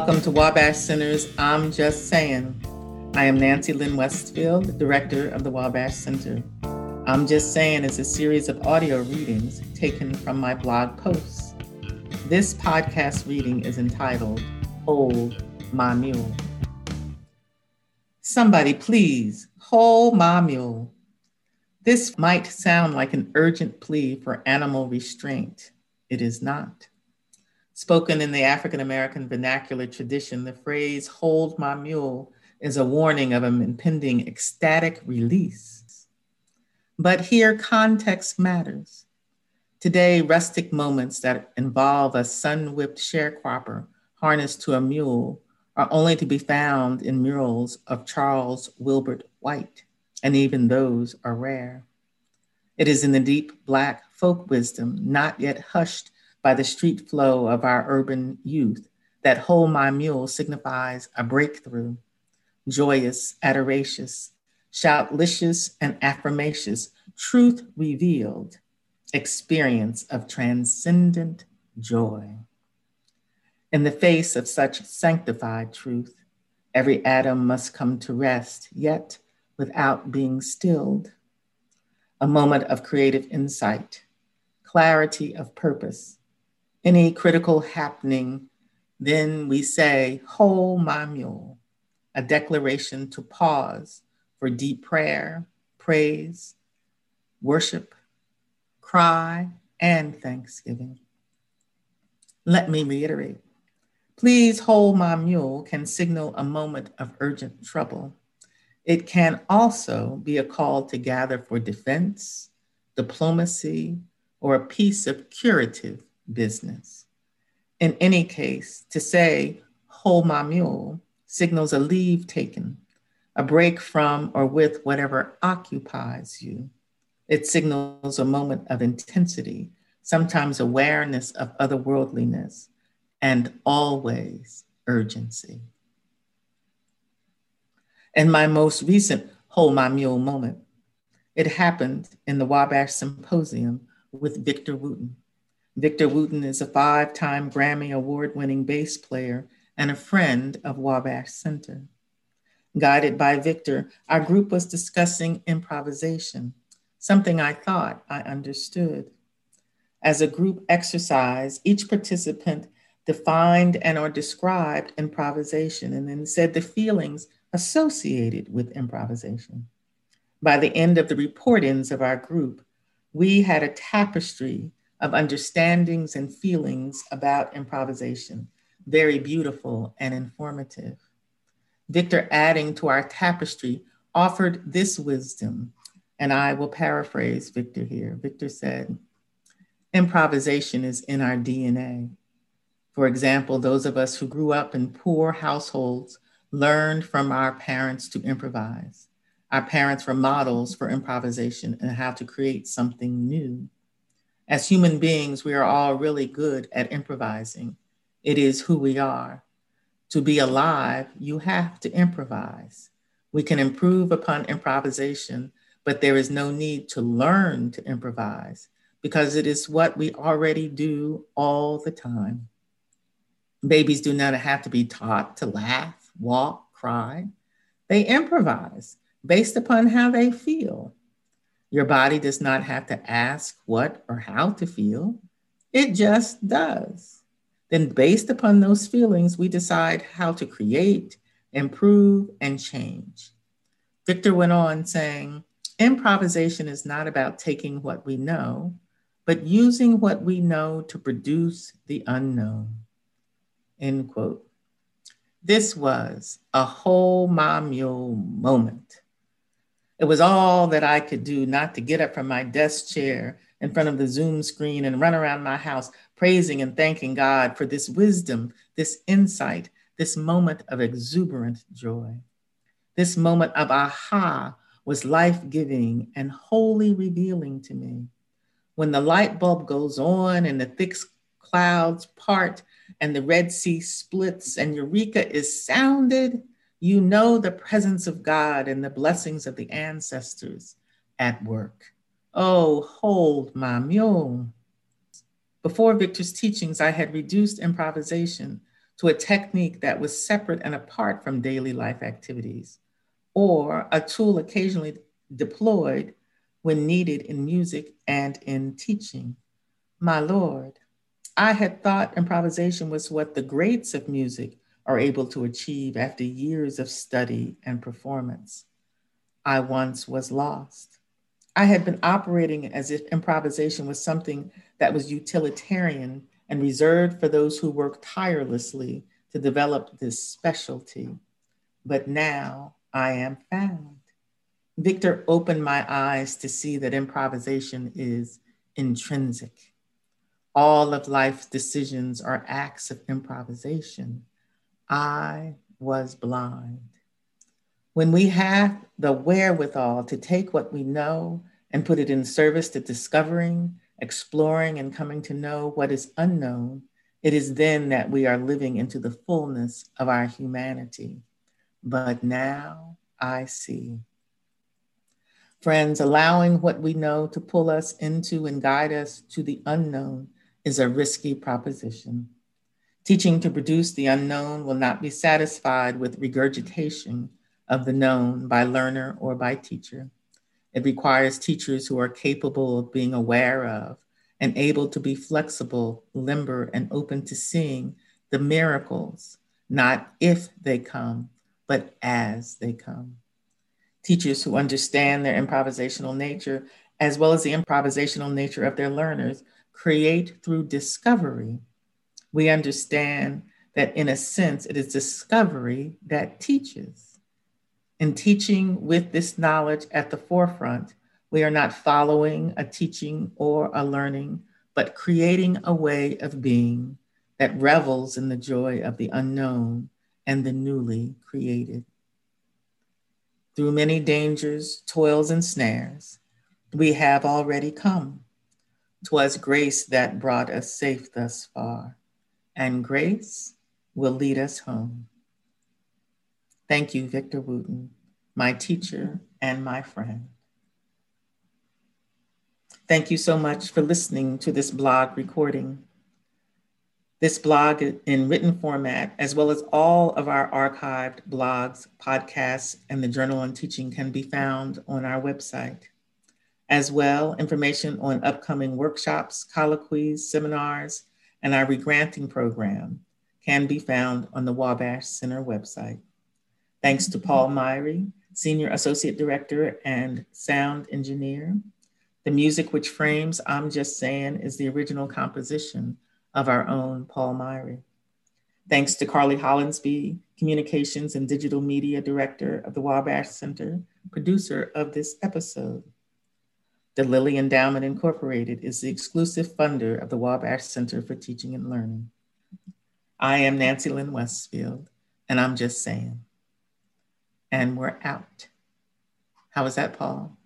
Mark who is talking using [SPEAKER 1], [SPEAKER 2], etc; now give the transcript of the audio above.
[SPEAKER 1] Welcome to Wabash Center's I'm Just Saying. I am Nancy Lynn Westfield, Director of the Wabash Center. I'm Just Saying is a series of audio readings taken from my blog posts. This podcast reading is entitled Hold My Mule. Somebody please hold my mule. This might sound like an urgent plea for animal restraint. It is not. Spoken in the African American vernacular tradition, the phrase hold my mule is a warning of an impending ecstatic release. But here, context matters. Today, rustic moments that involve a sun whipped sharecropper harnessed to a mule are only to be found in murals of Charles Wilbert White, and even those are rare. It is in the deep Black folk wisdom, not yet hushed by the street flow of our urban youth, that hold my mule signifies a breakthrough, joyous, adoracious, shoutlicious, and affirmacious, truth revealed, experience of transcendent joy. In the face of such sanctified truth, every atom must come to rest, yet without being stilled. A moment of creative insight, clarity of purpose, any critical happening, then we say, Hold my mule, a declaration to pause for deep prayer, praise, worship, cry, and thanksgiving. Let me reiterate Please hold my mule can signal a moment of urgent trouble. It can also be a call to gather for defense, diplomacy, or a piece of curative business. In any case, to say, hold my mule, signals a leave taken, a break from or with whatever occupies you. It signals a moment of intensity, sometimes awareness of otherworldliness, and always urgency. In my most recent Hold My Mule moment, it happened in the Wabash Symposium with Victor Wooten. Victor Wooten is a five time Grammy Award winning bass player and a friend of Wabash Center. Guided by Victor, our group was discussing improvisation, something I thought I understood. As a group exercise, each participant defined and or described improvisation and then said the feelings associated with improvisation. By the end of the report-ins of our group, we had a tapestry of understandings and feelings about improvisation, very beautiful and informative. Victor, adding to our tapestry, offered this wisdom, and I will paraphrase Victor here. Victor said, Improvisation is in our DNA. For example, those of us who grew up in poor households learned from our parents to improvise. Our parents were models for improvisation and how to create something new. As human beings, we are all really good at improvising. It is who we are. To be alive, you have to improvise. We can improve upon improvisation, but there is no need to learn to improvise because it is what we already do all the time. Babies do not have to be taught to laugh, walk, cry. They improvise based upon how they feel. Your body does not have to ask what or how to feel, it just does. Then, based upon those feelings, we decide how to create, improve, and change. Victor went on saying, Improvisation is not about taking what we know, but using what we know to produce the unknown. End quote. This was a whole my moment. It was all that I could do not to get up from my desk chair in front of the Zoom screen and run around my house praising and thanking God for this wisdom, this insight, this moment of exuberant joy. This moment of aha was life giving and wholly revealing to me. When the light bulb goes on and the thick clouds part and the Red Sea splits and Eureka is sounded, you know the presence of God and the blessings of the ancestors at work. Oh, hold my mule. Before Victor's teachings, I had reduced improvisation to a technique that was separate and apart from daily life activities, or a tool occasionally deployed when needed in music and in teaching. My Lord, I had thought improvisation was what the greats of music are able to achieve after years of study and performance. I once was lost. I had been operating as if improvisation was something that was utilitarian and reserved for those who work tirelessly to develop this specialty. But now I am found. Victor opened my eyes to see that improvisation is intrinsic. All of life's decisions are acts of improvisation. I was blind. When we have the wherewithal to take what we know and put it in service to discovering, exploring, and coming to know what is unknown, it is then that we are living into the fullness of our humanity. But now I see. Friends, allowing what we know to pull us into and guide us to the unknown is a risky proposition. Teaching to produce the unknown will not be satisfied with regurgitation of the known by learner or by teacher. It requires teachers who are capable of being aware of and able to be flexible, limber, and open to seeing the miracles, not if they come, but as they come. Teachers who understand their improvisational nature, as well as the improvisational nature of their learners, create through discovery. We understand that, in a sense, it is discovery that teaches. In teaching with this knowledge at the forefront, we are not following a teaching or a learning, but creating a way of being that revels in the joy of the unknown and the newly created. Through many dangers, toils, and snares, we have already come. 'Twas grace that brought us safe thus far, and grace will lead us home. Thank you, Victor Wooten, my teacher and my friend. Thank you so much for listening to this blog recording. This blog in written format, as well as all of our archived blogs, podcasts, and the journal on teaching can be found on our website. As well, information on upcoming workshops, colloquies, seminars, and our regranting program can be found on the Wabash Center website. Thanks to Paul Myhre, Senior Associate Director and Sound Engineer. The music which frames I'm Just Saying is the original composition of our own Paul Myhre. Thanks to Carly Hollinsby, Communications and Digital Media Director of the Wabash Center, producer of this episode. The Lilly Endowment Incorporated is the exclusive funder of the Wabash Center for Teaching and Learning. I am Nancy Lynn Westfield, and I'm just saying and we're out. How was that, Paul?